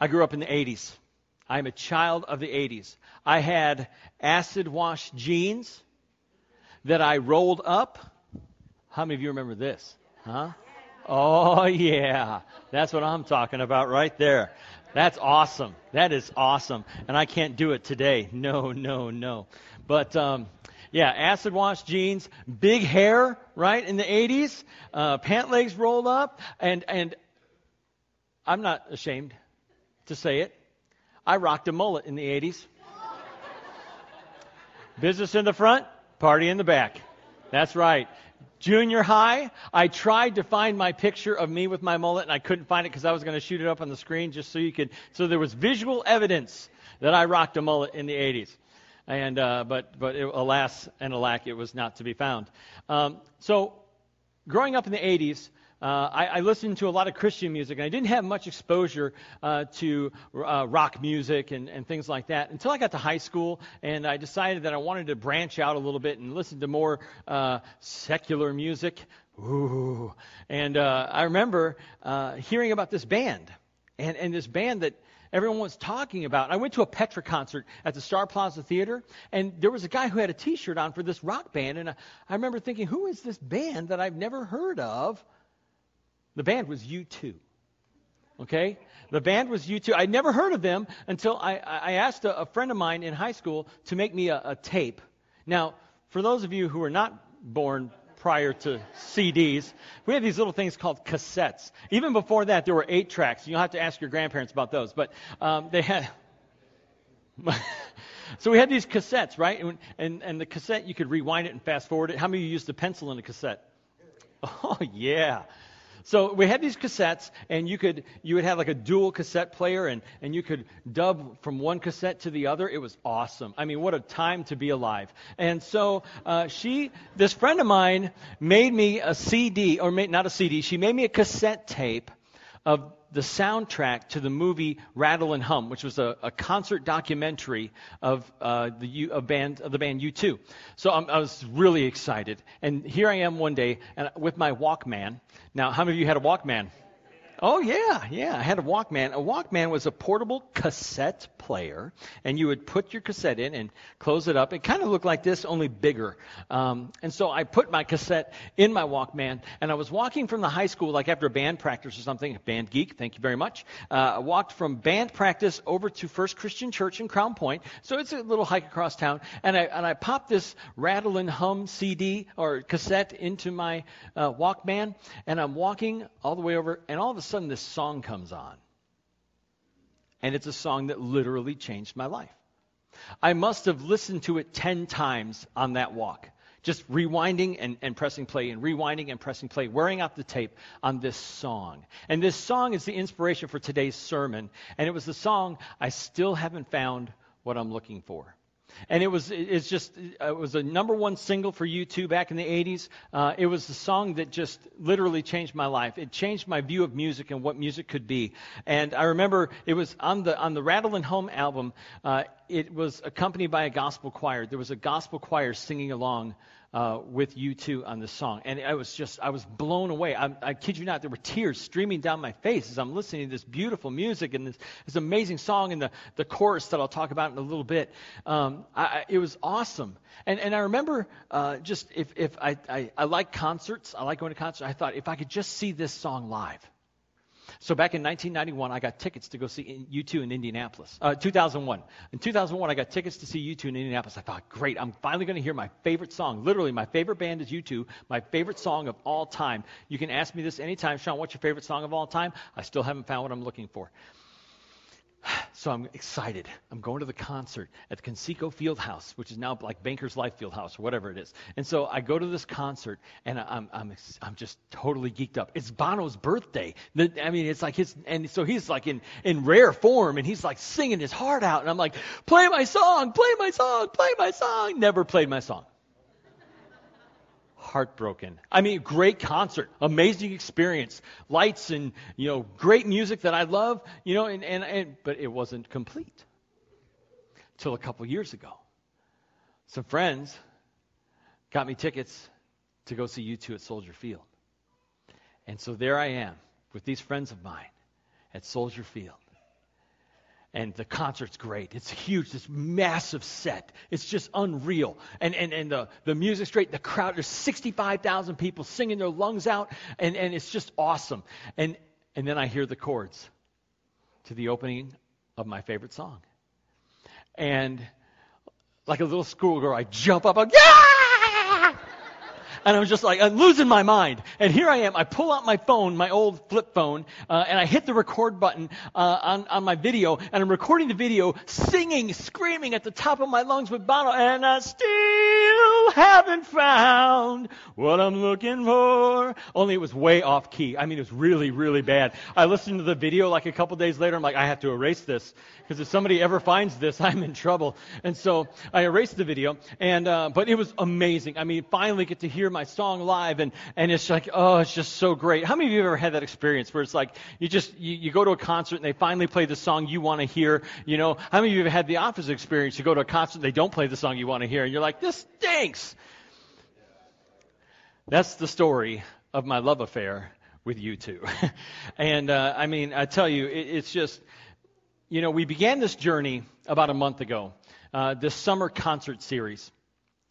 I grew up in the 80s. I'm a child of the 80s. I had acid wash jeans that I rolled up. How many of you remember this? Huh? Oh, yeah. That's what I'm talking about right there. That's awesome. That is awesome. And I can't do it today. No, no, no. But, um, yeah, acid wash jeans, big hair, right, in the 80s, uh, pant legs rolled up, and, and I'm not ashamed to say it. I rocked a mullet in the 80s. Business in the front, party in the back. That's right. Junior high, I tried to find my picture of me with my mullet and I couldn't find it because I was going to shoot it up on the screen just so you could. So there was visual evidence that I rocked a mullet in the 80s. And, uh, but, but it, alas and alack, it was not to be found. Um, so growing up in the 80s, uh, I, I, listened to a lot of Christian music, and I didn't have much exposure uh, to uh, rock music and, and, things like that until I got to high school, and I decided that I wanted to branch out a little bit and listen to more uh, secular music. Ooh. And uh, I remember hearing about this band, and, and this band that everyone was talking about. I went to a Petra concert at the Star Plaza Theater, and there was a guy who had a T-shirt on for this rock band, and I, I remember thinking, who is this band that I've never heard of? The band was U2. Okay? The band was U2. I'd never heard of them until I, I asked a, a friend of mine in high school to make me a, a tape. Now, for those of you who are not born prior to CDs, we had these little things called cassettes. Even before that, there were eight tracks. You'll have to ask your grandparents about those. But um, they had. so we had these cassettes, right? And, and, and the cassette, you could rewind it and fast forward it. How many of you used a pencil in a cassette? Oh, yeah. So we had these cassettes, and you could you would have like a dual cassette player, and and you could dub from one cassette to the other. It was awesome. I mean, what a time to be alive. And so uh, she, this friend of mine, made me a CD, or made, not a CD. She made me a cassette tape of the soundtrack to the movie Rattle and Hum, which was a, a concert documentary of uh, the band of the band U2. So I was really excited, and here I am one day and with my Walkman. Now, how many of you had a Walkman? Oh, yeah, yeah. I had a Walkman. A Walkman was a portable cassette player, and you would put your cassette in and close it up. It kind of looked like this, only bigger. Um, and so I put my cassette in my Walkman, and I was walking from the high school, like after band practice or something, band geek, thank you very much. Uh, I walked from band practice over to First Christian Church in Crown Point. So it's a little hike across town, and I, and I popped this Rattle and Hum CD or cassette into my uh, Walkman, and I'm walking all the way over, and all of a sudden this song comes on. And it's a song that literally changed my life. I must have listened to it 10 times on that walk. Just rewinding and, and pressing play and rewinding and pressing play, wearing out the tape on this song. And this song is the inspiration for today's sermon. And it was the song, I Still Haven't Found What I'm Looking For. And it was it's just it was a number one single for U2 back in the 80s. Uh, it was a song that just literally changed my life. It changed my view of music and what music could be. And I remember it was on the on the Rattle and Hum album. Uh, it was accompanied by a gospel choir. There was a gospel choir singing along uh, with U2 on this song. And I was just, I was blown away. I, I kid you not, there were tears streaming down my face as I'm listening to this beautiful music and this, this amazing song and the, the chorus that I'll talk about in a little bit. Um, I, it was awesome. And, and I remember uh, just if, if I, I, I like concerts, I like going to concerts, I thought if I could just see this song live. So back in 1991, I got tickets to go see U2 in Indianapolis. Uh, 2001. In 2001, I got tickets to see U2 in Indianapolis. I thought, great, I'm finally going to hear my favorite song. Literally, my favorite band is U2, my favorite song of all time. You can ask me this anytime, Sean, what's your favorite song of all time? I still haven't found what I'm looking for. So I'm excited. I'm going to the concert at the Conseco Field House, which is now like Bankers Life Field House or whatever it is. And so I go to this concert and I'm, I'm, I'm just totally geeked up. It's Bono's birthday. I mean, it's like his, and so he's like in, in rare form and he's like singing his heart out. And I'm like, play my song, play my song, play my song. Never played my song heartbroken. I mean, great concert, amazing experience, lights and, you know, great music that I love, you know, and, and, and but it wasn't complete till a couple years ago. Some friends got me tickets to go see U2 at Soldier Field. And so there I am with these friends of mine at Soldier Field. And the concert's great. It's huge, this massive set. It's just unreal. And, and, and the, the music's great. The crowd, there's 65,000 people singing their lungs out, and, and it's just awesome. And, and then I hear the chords to the opening of my favorite song. And like a little schoolgirl, I jump up, I go, yeah! And I was just like, I'm losing my mind. And here I am. I pull out my phone, my old flip phone, uh, and I hit the record button uh, on, on my video, and I'm recording the video, singing, screaming at the top of my lungs with Bono, and I still haven't found what I'm looking for. Only it was way off key. I mean, it was really, really bad. I listened to the video like a couple days later. I'm like, I have to erase this because if somebody ever finds this, I'm in trouble. And so I erased the video, and uh, but it was amazing. I mean, finally get to hear my song live, and, and it's like, oh, it's just so great. How many of you have ever had that experience where it's like you just you, you go to a concert and they finally play the song you want to hear? You know, how many of you have had the opposite experience? You go to a concert, they don't play the song you want to hear, and you're like, this stinks. That's the story of my love affair with U2. and uh, I mean, I tell you, it, it's just, you know, we began this journey about a month ago, uh, this summer concert series.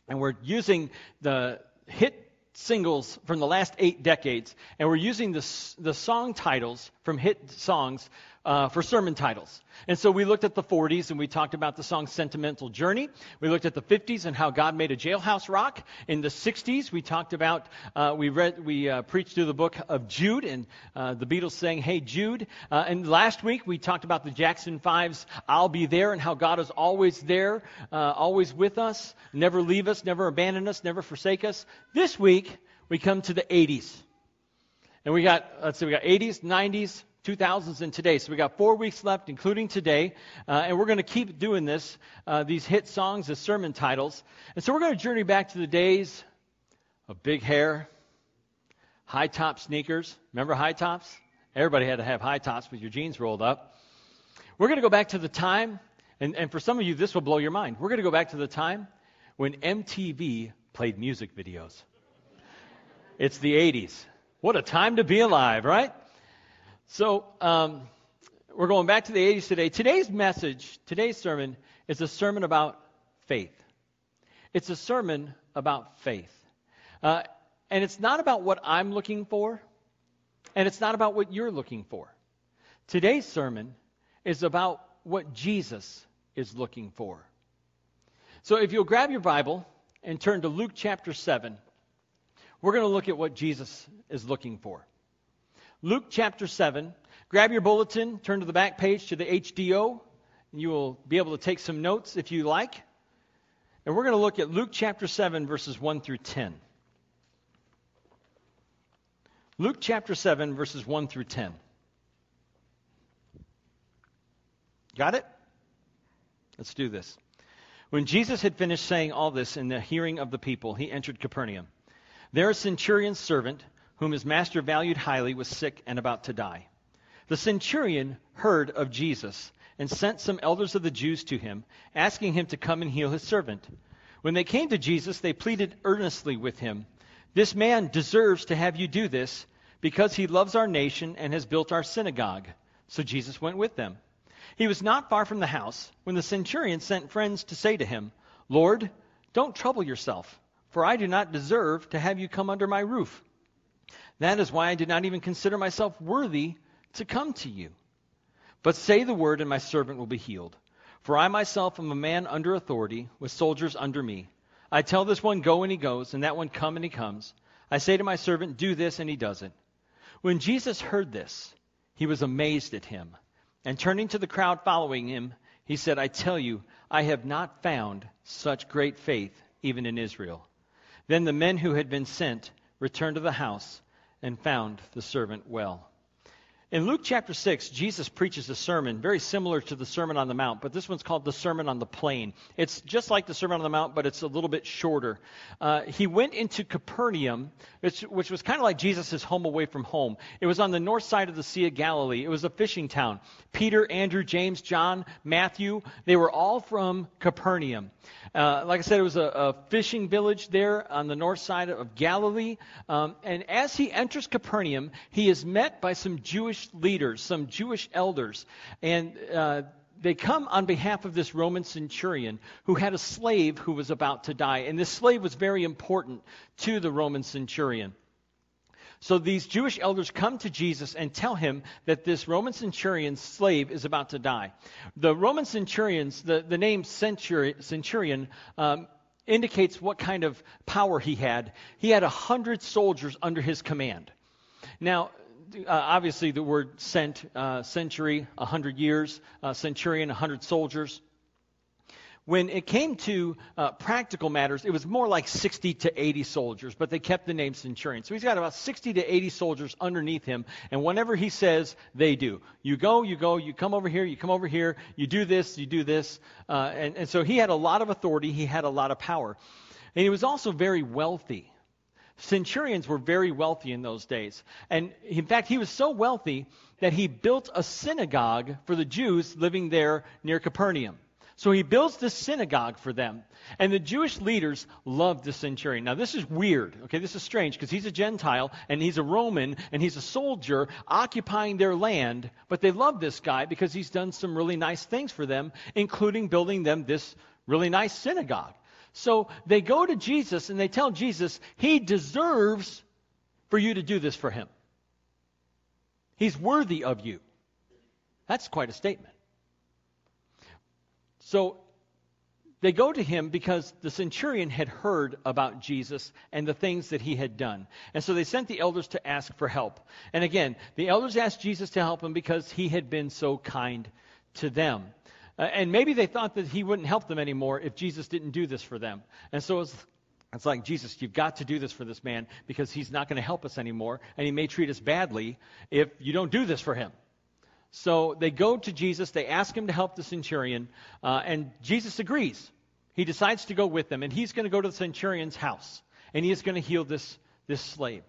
And we're using the hit singles from the last eight decades, and we're using the, the song titles from hit songs uh, for sermon titles. And so we looked at the 40s and we talked about the song Sentimental Journey. We looked at the 50s and how God made a jailhouse rock. In the 60s, we talked about, uh, we read, we uh, preached through the book of Jude and uh, the Beatles saying, Hey Jude. Uh, and last week, we talked about the Jackson Fives, I'll Be There, and how God is always there, uh, always with us, never leave us, never abandon us, never forsake us. This week, we come to the 80s. And we got, let's see, we got 80s, 90s, 2000s and today. So we got four weeks left, including today, uh, and we're going to keep doing this, uh, these hit songs as sermon titles. And so we're going to journey back to the days of big hair, high top sneakers. Remember high tops? Everybody had to have high tops with your jeans rolled up. We're going to go back to the time, and, and for some of you, this will blow your mind. We're going to go back to the time when MTV played music videos. It's the 80s. What a time to be alive, right? So, um, we're going back to the 80s today. Today's message, today's sermon, is a sermon about faith. It's a sermon about faith. Uh, and it's not about what I'm looking for, and it's not about what you're looking for. Today's sermon is about what Jesus is looking for. So if you'll grab your Bible and turn to Luke chapter 7, we're going to look at what Jesus is looking for. Luke chapter 7. Grab your bulletin, turn to the back page to the HDO, and you will be able to take some notes if you like. And we're going to look at Luke chapter 7, verses 1 through 10. Luke chapter 7, verses 1 through 10. Got it? Let's do this. When Jesus had finished saying all this in the hearing of the people, he entered Capernaum. There, a centurion's servant whom his master valued highly, was sick and about to die. The centurion heard of Jesus and sent some elders of the Jews to him, asking him to come and heal his servant. When they came to Jesus, they pleaded earnestly with him, This man deserves to have you do this, because he loves our nation and has built our synagogue. So Jesus went with them. He was not far from the house when the centurion sent friends to say to him, Lord, don't trouble yourself, for I do not deserve to have you come under my roof. That is why I did not even consider myself worthy to come to you. But say the word, and my servant will be healed. For I myself am a man under authority, with soldiers under me. I tell this one, go, and he goes, and that one, come, and he comes. I say to my servant, do this, and he does it. When Jesus heard this, he was amazed at him. And turning to the crowd following him, he said, I tell you, I have not found such great faith even in Israel. Then the men who had been sent returned to the house and found the servant well. In Luke chapter 6, Jesus preaches a sermon very similar to the Sermon on the Mount, but this one's called the Sermon on the Plain. It's just like the Sermon on the Mount, but it's a little bit shorter. Uh, he went into Capernaum, which, which was kind of like Jesus' home away from home. It was on the north side of the Sea of Galilee. It was a fishing town. Peter, Andrew, James, John, Matthew, they were all from Capernaum. Uh, like I said, it was a, a, fishing village there on the north side of Galilee. Um, and as he enters Capernaum, he is met by some Jewish leaders, some Jewish elders. And uh, they come on behalf of this Roman centurion who had a slave who was about to die. And this slave was very important to the Roman centurion. So these Jewish elders come to Jesus and tell him that this Roman centurion's slave is about to die. The Roman centurions, the, the name centurion, um, indicates what kind of power he had. He had a hundred soldiers under his command. Now, obviously, the word cent, uh, century, a hundred years, uh, centurion, a hundred soldiers. When it came to uh, practical matters, it was more like 60 to 80 soldiers, but they kept the name centurion. So he's got about 60 to 80 soldiers underneath him, and whenever he says, they do. You go, you go, you come over here, you come over here, you do this, you do this. Uh, and, and so he had a lot of authority, he had a lot of power. And he was also very wealthy. Centurions were very wealthy in those days. And in fact, he was so wealthy that he built a synagogue for the Jews living there near Capernaum. So he builds this synagogue for them. And the Jewish leaders loved the centurion. Now, this is weird. Okay, this is strange because he's a Gentile and he's a Roman and he's a soldier occupying their land. But they love this guy because he's done some really nice things for them, including building them this really nice synagogue. So they go to Jesus and they tell Jesus, he deserves for you to do this for him. He's worthy of you. That's quite a statement. So they go to him because the centurion had heard about Jesus and the things that he had done. And so they sent the elders to ask for help. And again, the elders asked Jesus to help them because he had been so kind to them. Uh, and maybe they thought that he wouldn't help them anymore if Jesus didn't do this for them. And so it's, it's like, Jesus, you've got to do this for this man because he's not going to help us anymore, and he may treat us badly if you don't do this for him. So they go to Jesus, they ask him to help the centurion, uh, and Jesus agrees. He decides to go with them, and he's going to go to the centurion's house, and he is going to heal this, this slave.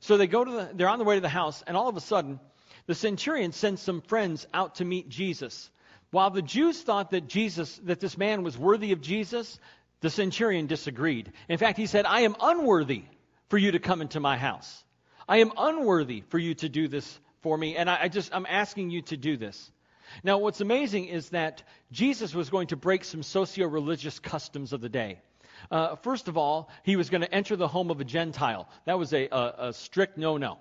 So they go to the, they're on the way to the house, and all of a sudden, the centurion sends some friends out to meet Jesus. While the Jews thought that Jesus, that this man was worthy of Jesus, the centurion disagreed. In fact, he said, I am unworthy for you to come into my house. I am unworthy for you to do this for me, and I, I just, I'm asking you to do this. Now, what's amazing is that Jesus was going to break some socio religious customs of the day. Uh, first of all, he was going to enter the home of a Gentile. That was a, a, a strict no no.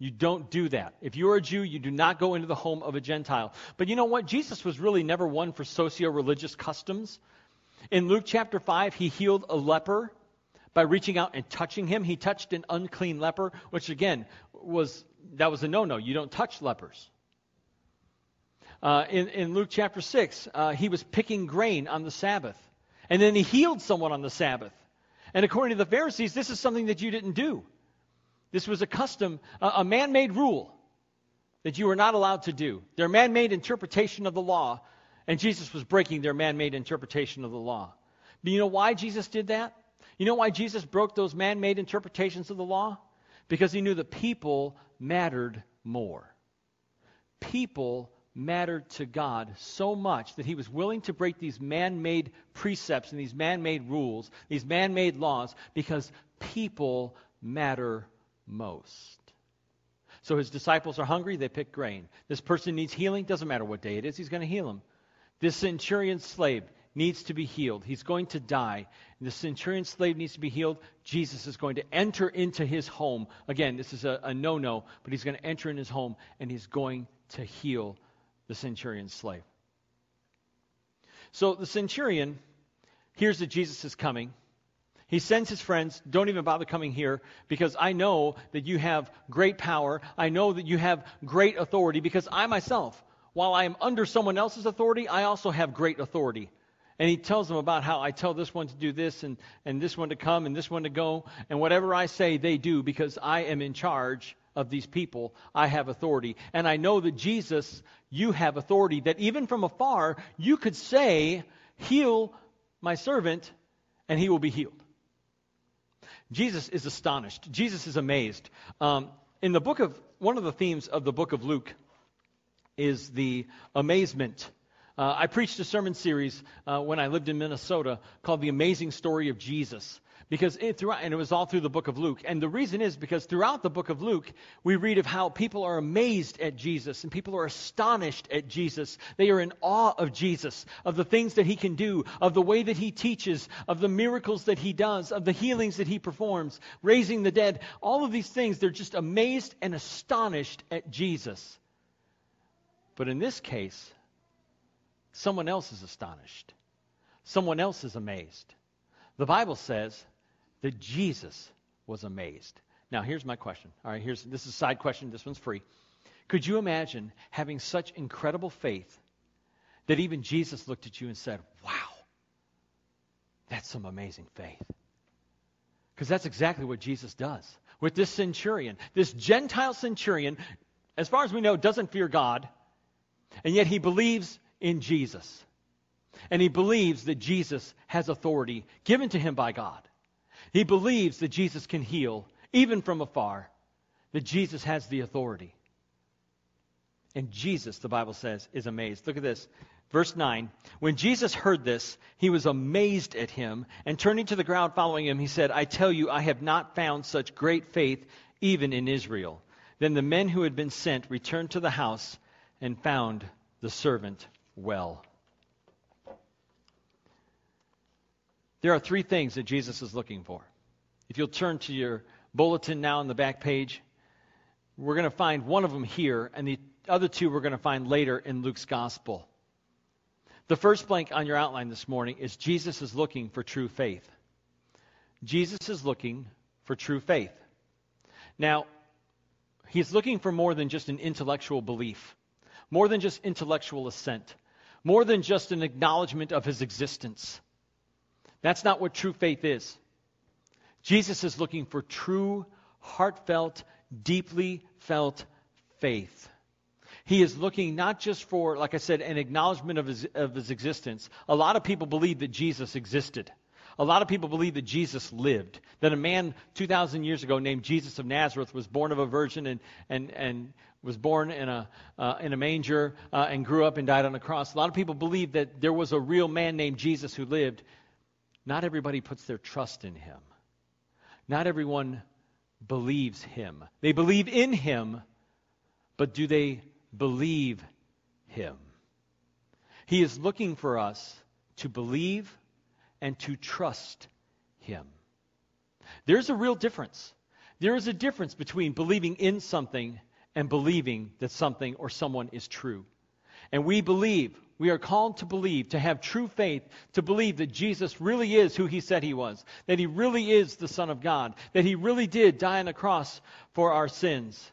You don't do that. If you're a Jew, you do not go into the home of a Gentile. But you know what? Jesus was really never one for socio religious customs. In Luke chapter 5, he healed a leper by reaching out and touching him. He touched an unclean leper, which again was that was a no no. You don't touch lepers. Uh, in, in Luke chapter 6, uh, he was picking grain on the Sabbath. And then he healed someone on the Sabbath. And according to the Pharisees, this is something that you didn't do. This was a custom, a, man made rule that you were not allowed to do. Their man made interpretation of the law, and Jesus was breaking their man made interpretation of the law. Do you know why Jesus did that? You know why Jesus broke those man made interpretations of the law? Because he knew the people mattered more. People mattered to God so much that he was willing to break these man made precepts and these man made rules, these man made laws, because people matter most. So his disciples are hungry, they pick grain. This person needs healing, doesn't matter what day it is, he's going to heal him. This centurion slave needs to be healed. He's going to die. The centurion slave needs to be healed. Jesus is going to enter into his home. Again, this is a, a no no, but he's going to enter in his home and he's going to heal the centurion slave. So the centurion hears that Jesus is coming. He sends his friends, don't even bother coming here because I know that you have great power. I know that you have great authority because I myself, while I am under someone else's authority, I also have great authority. And he tells them about how I tell this one to do this and, and this one to come and this one to go. And whatever I say, they do because I am in charge of these people. I have authority. And I know that Jesus, you have authority, that even from afar, you could say, Heal my servant, and he will be healed. Jesus is astonished. Jesus is amazed. Um, in the book of, one of the themes of the book of Luke is the amazement uh, I preached a sermon series uh, when I lived in Minnesota called The Amazing Story of Jesus. Because it, throughout, and it was all through the book of Luke. And the reason is because throughout the book of Luke, we read of how people are amazed at Jesus and people are astonished at Jesus. They are in awe of Jesus, of the things that he can do, of the way that he teaches, of the miracles that he does, of the healings that he performs, raising the dead. All of these things, they're just amazed and astonished at Jesus. But in this case, someone else is astonished, someone else is amazed. The Bible says that Jesus was amazed. Now, here's my question. All right, here's this is a side question. This one's free. Could you imagine having such incredible faith that even Jesus looked at you and said, Wow, that's some amazing faith? Because that's exactly what Jesus does with this centurion. This Gentile centurion, as far as we know, doesn't fear God, and yet he believes in Jesus. And he believes that Jesus has authority given to him by God. He believes that Jesus can heal, even from afar, that Jesus has the authority. And Jesus, the Bible says, is amazed. Look at this. Verse 9. When Jesus heard this, he was amazed at him, and turning to the ground following him, he said, I tell you, I have not found such great faith even in Israel. Then the men who had been sent returned to the house and found the servant well. There are three things that Jesus is looking for. If you'll turn to your bulletin now on the back page, we're going to find one of them here, and the other two we're going to find later in Luke's gospel. The first blank on your outline this morning is Jesus is looking for true faith. Jesus is looking for true faith. Now, he's looking for more than just an intellectual belief, more than just intellectual assent, more than just an acknowledgement of his existence. That's not what true faith is. Jesus is looking for true, heartfelt, deeply felt faith. He is looking not just for, like I said, an acknowledgement of his, of his existence. A lot of people believe that Jesus existed. A lot of people believe that Jesus lived, that a man 2,000 years ago named Jesus of Nazareth was born of a virgin and, and, and was born in a, uh, in a manger uh, and grew up and died on a cross. A lot of people believe that there was a real man named Jesus who lived. Not everybody puts their trust in him. Not everyone believes him. They believe in him, but do they believe him? He is looking for us to believe and to trust him. There's a real difference. There is a difference between believing in something and believing that something or someone is true. And we believe we are called to believe, to have true faith, to believe that Jesus really is who he said he was, that he really is the Son of God, that he really did die on the cross for our sins.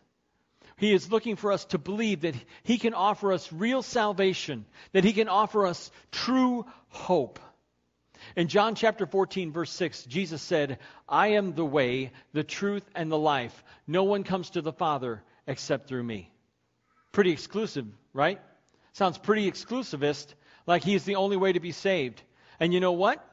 He is looking for us to believe that he can offer us real salvation, that he can offer us true hope. In John chapter 14, verse 6, Jesus said, I am the way, the truth, and the life. No one comes to the Father except through me. Pretty exclusive, right? Sounds pretty exclusivist, like he's the only way to be saved. And you know what?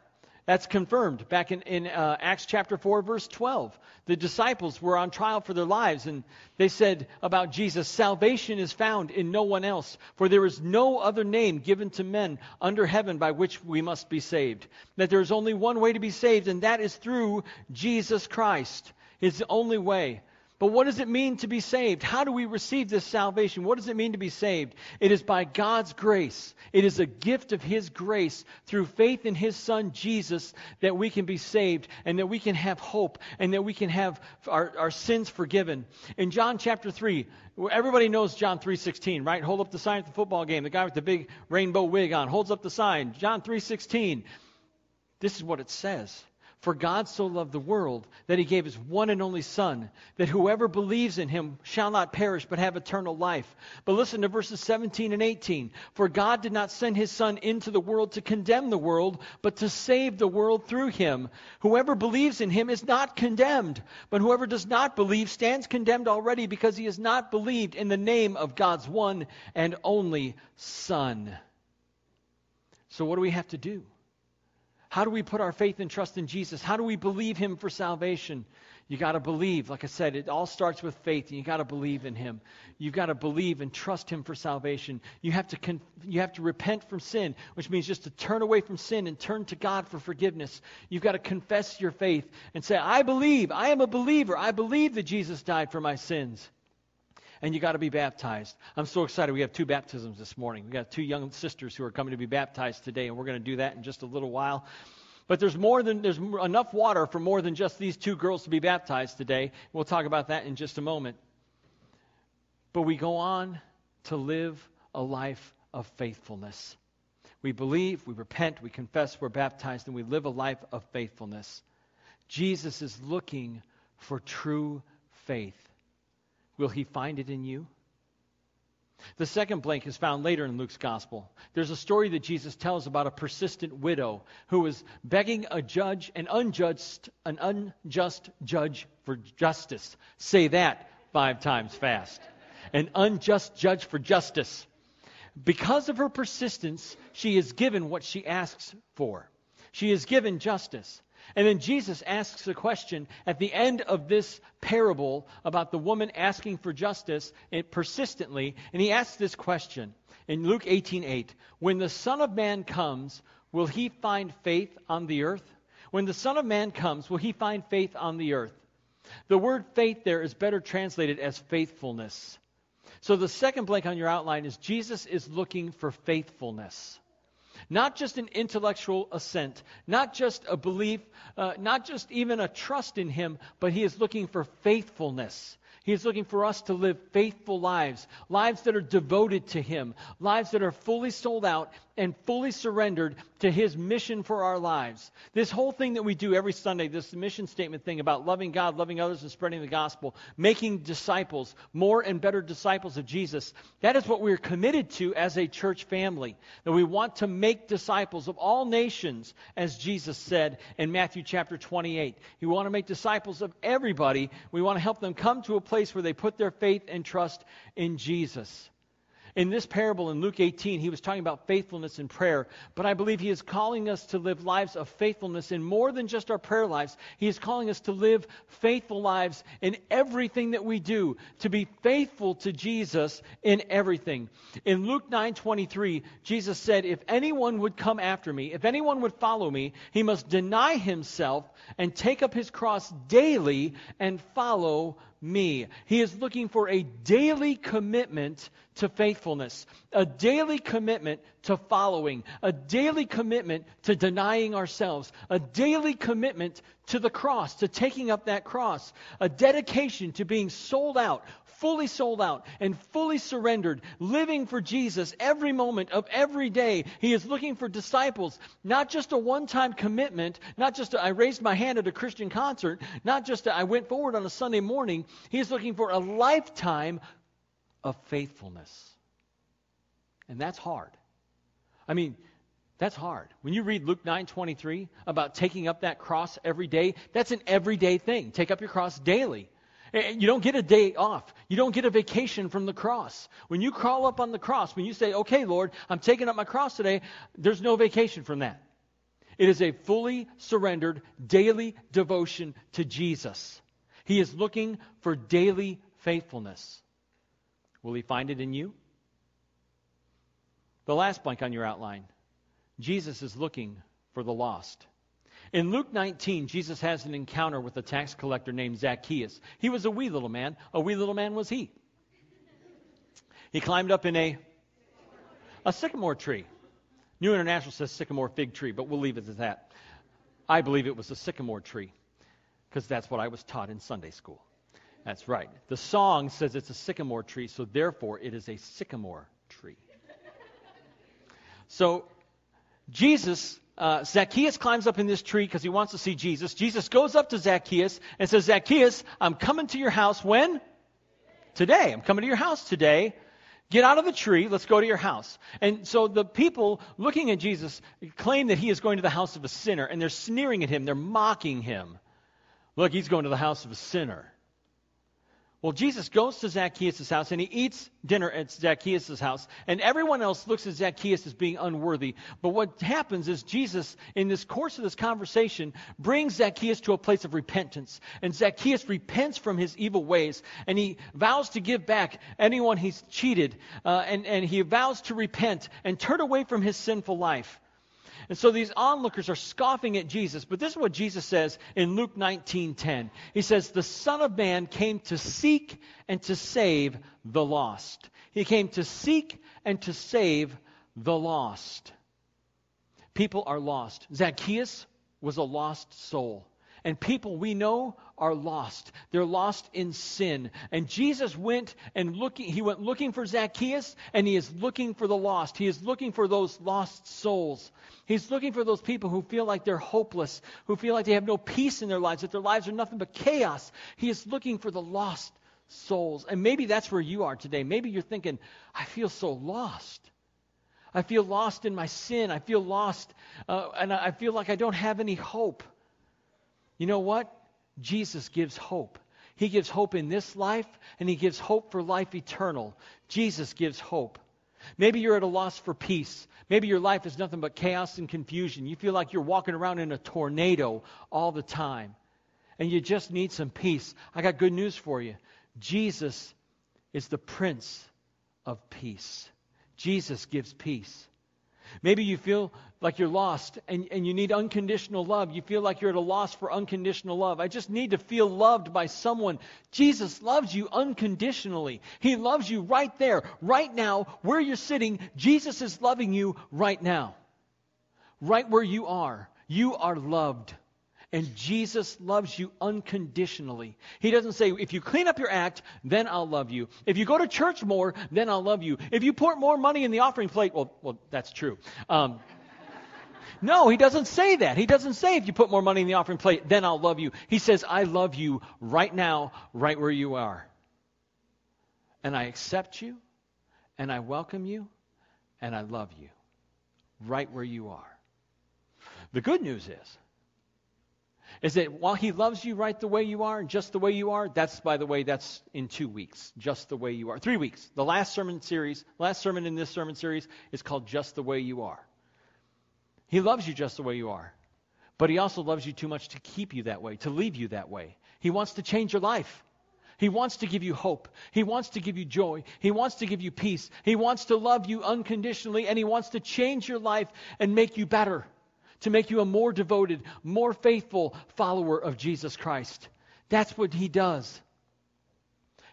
That's confirmed back in, in uh, Acts chapter 4, verse 12. The disciples were on trial for their lives, and they said about Jesus, Salvation is found in no one else, for there is no other name given to men under heaven by which we must be saved. That there is only one way to be saved, and that is through Jesus Christ. It's the only way. But what does it mean to be saved? How do we receive this salvation? What does it mean to be saved? It is by God's grace. It is a gift of His grace through faith in His Son Jesus that we can be saved and that we can have hope and that we can have our, our sins forgiven. In John chapter 3, everybody knows John 3.16, right? Hold up the sign at the football game. The guy with the big rainbow wig on holds up the sign. John 3.16. This is what it says. For God so loved the world that he gave his one and only Son, that whoever believes in him shall not perish but have eternal life. But listen to verses 17 and 18. For God did not send his Son into the world to condemn the world, but to save the world through him. Whoever believes in him is not condemned, but whoever does not believe stands condemned already because he has not believed in the name of God's one and only Son. So, what do we have to do? How do we put our faith and trust in Jesus? How do we believe Him for salvation? You got to believe. Like I said, it all starts with faith, and you got to believe in Him. You've got to believe and trust Him for salvation. You have to con- you have to repent from sin, which means just to turn away from sin and turn to God for forgiveness. You've got to confess your faith and say, "I believe. I am a believer. I believe that Jesus died for my sins." And you got to be baptized. I'm so excited. We have two baptisms this morning. We got two young sisters who are coming to be baptized today, and we're going to do that in just a little while. But there's more than there's enough water for more than just these two girls to be baptized today. We'll talk about that in just a moment. But we go on to live a life of faithfulness. We believe, we repent, we confess, we're baptized, and we live a life of faithfulness. Jesus is looking for true faith. Will he find it in you? The second blank is found later in Luke's gospel. There's a story that Jesus tells about a persistent widow who was begging a judge, an unjust, an unjust judge for justice. Say that five times fast. An unjust judge for justice. Because of her persistence, she is given what she asks for. She is given justice. And then Jesus asks a question at the end of this parable about the woman asking for justice eh, persistently. And he asks this question in Luke 18:8, "When the Son of Man comes, will he find faith on the earth?" When the Son of Man comes, will he find faith on the earth? The word faith there is better translated as faithfulness. So the second blank on your outline is Jesus is looking for faithfulness. Not just an intellectual assent, not just a belief, uh, not just even a trust in Him, but He is looking for faithfulness. He is looking for us to live faithful lives, lives that are devoted to Him, lives that are fully sold out and fully surrendered to His mission for our lives. This whole thing that we do every Sunday, this mission statement thing about loving God, loving others, and spreading the gospel, making disciples, more and better disciples of Jesus, that is what we're committed to as a church family. That we want to make disciples of all nations, as Jesus said in Matthew chapter 28. We want to make disciples of everybody. We want to help them come to a place place where they put their faith and trust in Jesus. In this parable in Luke 18, he was talking about faithfulness in prayer, but I believe he is calling us to live lives of faithfulness in more than just our prayer lives. He is calling us to live faithful lives in everything that we do, to be faithful to Jesus in everything. In Luke 9:23, Jesus said, "If anyone would come after me, if anyone would follow me, he must deny himself and take up his cross daily and follow me. He is looking for a daily commitment to faithfulness, a daily commitment to following, a daily commitment to denying ourselves, a daily commitment to the cross, to taking up that cross, a dedication to being sold out, fully sold out and fully surrendered, living for Jesus every moment of every day. He is looking for disciples, not just a one time commitment, not just a, I raised my hand at a Christian concert, not just a, I went forward on a Sunday morning. He is looking for a lifetime of faithfulness. And that's hard. I mean, that's hard. When you read Luke 9:23 about taking up that cross every day, that's an everyday thing. Take up your cross daily. You don't get a day off. You don't get a vacation from the cross. When you crawl up on the cross, when you say, okay, Lord, I'm taking up my cross today, there's no vacation from that. It is a fully surrendered daily devotion to Jesus. He is looking for daily faithfulness. Will he find it in you? The last blank on your outline Jesus is looking for the lost. In Luke 19, Jesus has an encounter with a tax collector named Zacchaeus. He was a wee little man. A wee little man was he. He climbed up in a, a sycamore tree. New International says sycamore fig tree, but we'll leave it at that. I believe it was a sycamore tree because that's what I was taught in Sunday school. That's right. The song says it's a sycamore tree, so therefore it is a sycamore. So Jesus uh, Zacchaeus climbs up in this tree because he wants to see Jesus. Jesus goes up to Zacchaeus and says, Zacchaeus, I'm coming to your house when? Today. I'm coming to your house today. Get out of the tree. Let's go to your house. And so the people looking at Jesus claim that he is going to the house of a sinner, and they're sneering at him. They're mocking him. Look, he's going to the house of a sinner. Well, Jesus goes to Zacchaeus' house and he eats dinner at Zacchaeus' house, and everyone else looks at Zacchaeus as being unworthy. But what happens is Jesus, in this course of this conversation, brings Zacchaeus to a place of repentance. And Zacchaeus repents from his evil ways, and he vows to give back anyone he's cheated, uh, and, and he vows to repent and turn away from his sinful life. And so these onlookers are scoffing at Jesus, but this is what Jesus says in Luke 19:10. He says, "The Son of Man came to seek and to save the lost." He came to seek and to save the lost. People are lost. Zacchaeus was a lost soul. And people we know are lost. They're lost in sin. And Jesus went and looking, he went looking for Zacchaeus, and he is looking for the lost. He is looking for those lost souls. He's looking for those people who feel like they're hopeless, who feel like they have no peace in their lives, that their lives are nothing but chaos. He is looking for the lost souls. And maybe that's where you are today. Maybe you're thinking, I feel so lost. I feel lost in my sin. I feel lost, uh, and I feel like I don't have any hope. You know what? Jesus gives hope. He gives hope in this life, and He gives hope for life eternal. Jesus gives hope. Maybe you're at a loss for peace. Maybe your life is nothing but chaos and confusion. You feel like you're walking around in a tornado all the time, and you just need some peace. I got good news for you. Jesus is the Prince of Peace. Jesus gives peace. Maybe you feel like you're lost and, and you need unconditional love. You feel like you're at a loss for unconditional love. I just need to feel loved by someone. Jesus loves you unconditionally. He loves you right there, right now, where you're sitting. Jesus is loving you right now. Right where you are. You are loved. And Jesus loves you unconditionally. He doesn't say, if you clean up your act, then I'll love you. If you go to church more, then I'll love you. If you put more money in the offering plate, well, well that's true. Um, no, he doesn't say that. He doesn't say, if you put more money in the offering plate, then I'll love you. He says, I love you right now, right where you are. And I accept you, and I welcome you, and I love you right where you are. The good news is, is that while he loves you right the way you are and just the way you are, that's, by the way, that's in two weeks, just the way you are. Three weeks. The last sermon series, last sermon in this sermon series is called Just the Way You Are. He loves you just the way you are, but he also loves you too much to keep you that way, to leave you that way. He wants to change your life. He wants to give you hope. He wants to give you joy. He wants to give you peace. He wants to love you unconditionally, and He wants to change your life and make you better to make you a more devoted, more faithful follower of Jesus Christ. That's what He does.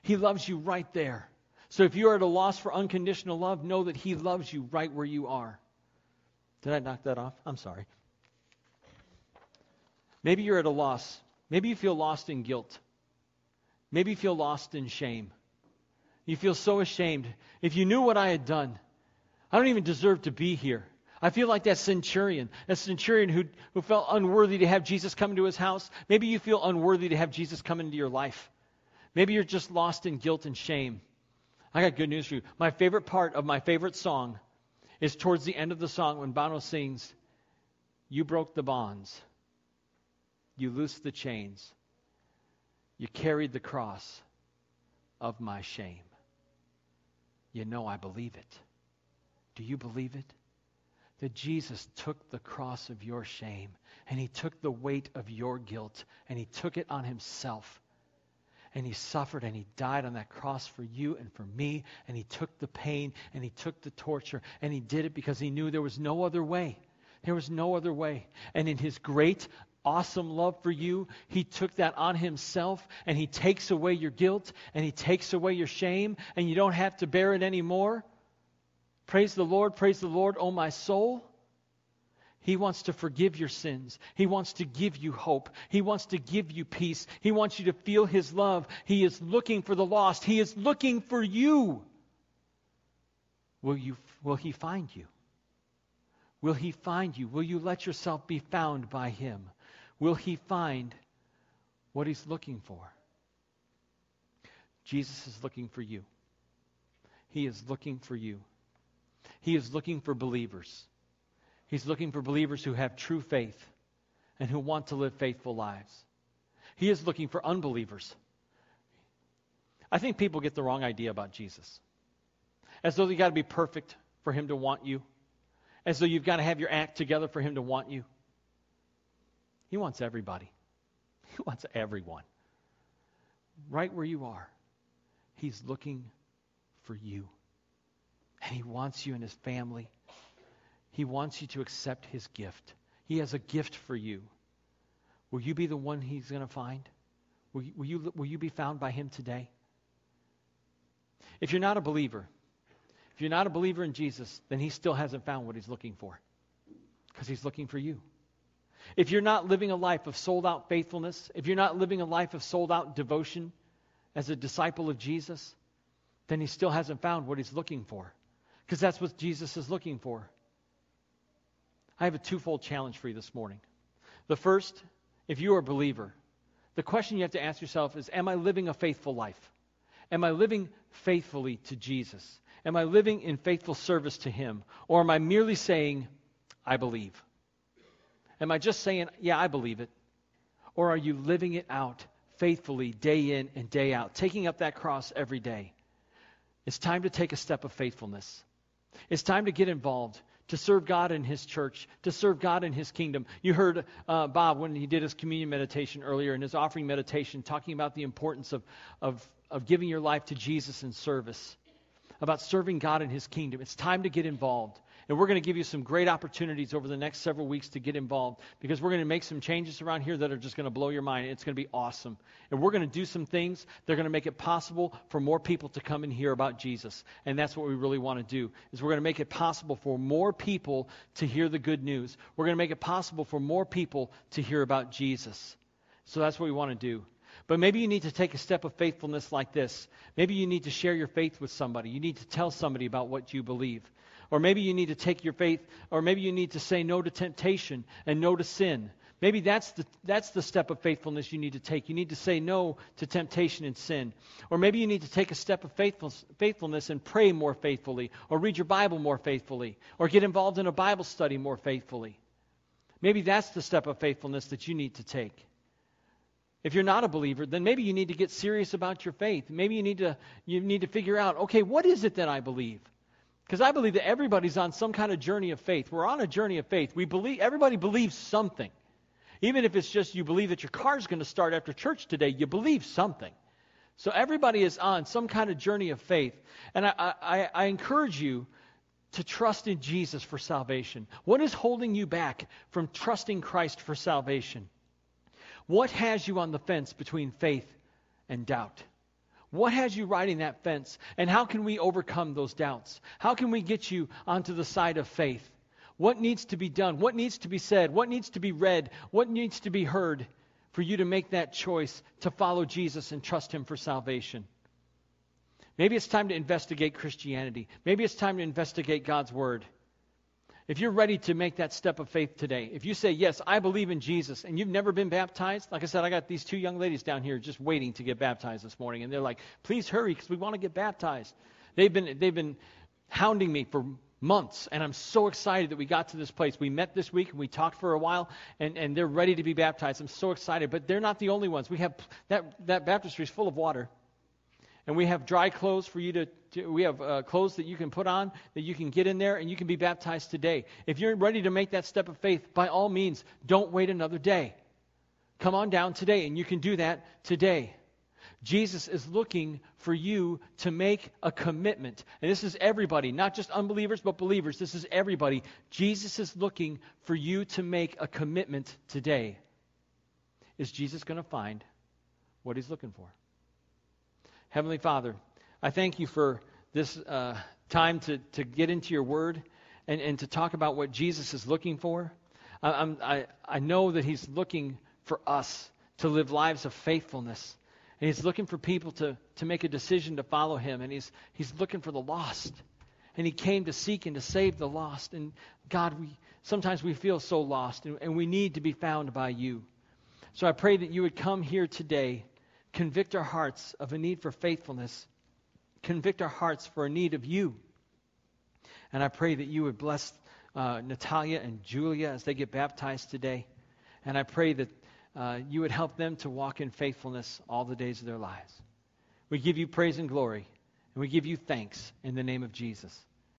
He loves you right there. So if you're at a loss for unconditional love, know that He loves you right where you are. Did I knock that off? I'm sorry. Maybe you're at a loss. Maybe you feel lost in guilt. Maybe you feel lost in shame. You feel so ashamed. If you knew what I had done, I don't even deserve to be here. I feel like that centurion, that centurion who, who felt unworthy to have Jesus come into his house. Maybe you feel unworthy to have Jesus come into your life. Maybe you're just lost in guilt and shame. I got good news for you. My favorite part of my favorite song is towards the end of the song when Bono sings, You broke the bonds, you loosed the chains, you carried the cross of my shame. You know I believe it. Do you believe it? That Jesus took the cross of your shame and he took the weight of your guilt and he took it on himself. And he suffered and he died on that cross for you and for me. And he took the pain and he took the torture and he did it because he knew there was no other way. There was no other way. And in his great, awesome love for you, he took that on himself and he takes away your guilt and he takes away your shame and you don't have to bear it anymore. Praise the Lord, praise the Lord, O my soul. He wants to forgive your sins. He wants to give you hope. He wants to give you peace. He wants you to feel His love. He is looking for the lost. He is looking for you. Will, you, will He find you? Will He find you? Will you let yourself be found by Him? Will He find what He's looking for? Jesus is looking for you. He is looking for you. He is looking for believers. He's looking for believers who have true faith and who want to live faithful lives. He is looking for unbelievers. I think people get the wrong idea about Jesus. As though you've got to be perfect for him to want you. As though you've got to have your act together for him to want you. He wants everybody. He wants everyone. Right where you are. He's looking for you. And he wants you and his family. He wants you to accept his gift. He has a gift for you. Will you be the one he's going to find? Will you, will, you, will you be found by him today? If you're not a believer, if you're not a believer in Jesus, then he still hasn't found what he's looking for because he's looking for you. If you're not living a life of sold out faithfulness, if you're not living a life of sold out devotion as a disciple of Jesus, then he still hasn't found what he's looking for. Because that's what Jesus is looking for. I have a twofold challenge for you this morning. The first, if you are a believer, the question you have to ask yourself is Am I living a faithful life? Am I living faithfully to Jesus? Am I living in faithful service to Him? Or am I merely saying, I believe? Am I just saying, yeah, I believe it? Or are you living it out faithfully day in and day out, taking up that cross every day? It's time to take a step of faithfulness. It's time to get involved, to serve God in His church, to serve God in His kingdom. You heard uh, Bob when he did his communion meditation earlier and his offering meditation, talking about the importance of, of, of giving your life to Jesus in service, about serving God in His kingdom. It's time to get involved. And we're going to give you some great opportunities over the next several weeks to get involved because we're going to make some changes around here that are just going to blow your mind. It's going to be awesome. And we're going to do some things that are going to make it possible for more people to come and hear about Jesus. And that's what we really want to do. Is we're going to make it possible for more people to hear the good news. We're going to make it possible for more people to hear about Jesus. So that's what we want to do. But maybe you need to take a step of faithfulness like this. Maybe you need to share your faith with somebody. You need to tell somebody about what you believe. Or maybe you need to take your faith, or maybe you need to say no to temptation and no to sin. Maybe that's the, that's the step of faithfulness you need to take. You need to say no to temptation and sin. Or maybe you need to take a step of faithfulness and pray more faithfully, or read your Bible more faithfully, or get involved in a Bible study more faithfully. Maybe that's the step of faithfulness that you need to take. If you're not a believer, then maybe you need to get serious about your faith. Maybe you need to, you need to figure out, okay, what is it that I believe? Because I believe that everybody's on some kind of journey of faith. We're on a journey of faith. We believe everybody believes something. Even if it's just you believe that your car's going to start after church today, you believe something. So everybody is on some kind of journey of faith. And I, I, I encourage you to trust in Jesus for salvation. What is holding you back from trusting Christ for salvation? What has you on the fence between faith and doubt? What has you riding that fence? And how can we overcome those doubts? How can we get you onto the side of faith? What needs to be done? What needs to be said? What needs to be read? What needs to be heard for you to make that choice to follow Jesus and trust Him for salvation? Maybe it's time to investigate Christianity. Maybe it's time to investigate God's Word. If you're ready to make that step of faith today, if you say, Yes, I believe in Jesus, and you've never been baptized, like I said, I got these two young ladies down here just waiting to get baptized this morning, and they're like, Please hurry because we want to get baptized. They've been, they've been hounding me for months, and I'm so excited that we got to this place. We met this week and we talked for a while, and, and they're ready to be baptized. I'm so excited, but they're not the only ones. We have that, that baptistry is full of water. And we have dry clothes for you to, to we have uh, clothes that you can put on, that you can get in there, and you can be baptized today. If you're ready to make that step of faith, by all means, don't wait another day. Come on down today, and you can do that today. Jesus is looking for you to make a commitment. And this is everybody, not just unbelievers, but believers. This is everybody. Jesus is looking for you to make a commitment today. Is Jesus going to find what he's looking for? Heavenly Father, I thank you for this uh, time to, to get into your word and, and to talk about what Jesus is looking for. I, I, I know that he's looking for us to live lives of faithfulness. And he's looking for people to, to make a decision to follow him. And he's, he's looking for the lost. And he came to seek and to save the lost. And God, we, sometimes we feel so lost, and, and we need to be found by you. So I pray that you would come here today Convict our hearts of a need for faithfulness. Convict our hearts for a need of you. And I pray that you would bless uh, Natalia and Julia as they get baptized today. And I pray that uh, you would help them to walk in faithfulness all the days of their lives. We give you praise and glory, and we give you thanks in the name of Jesus.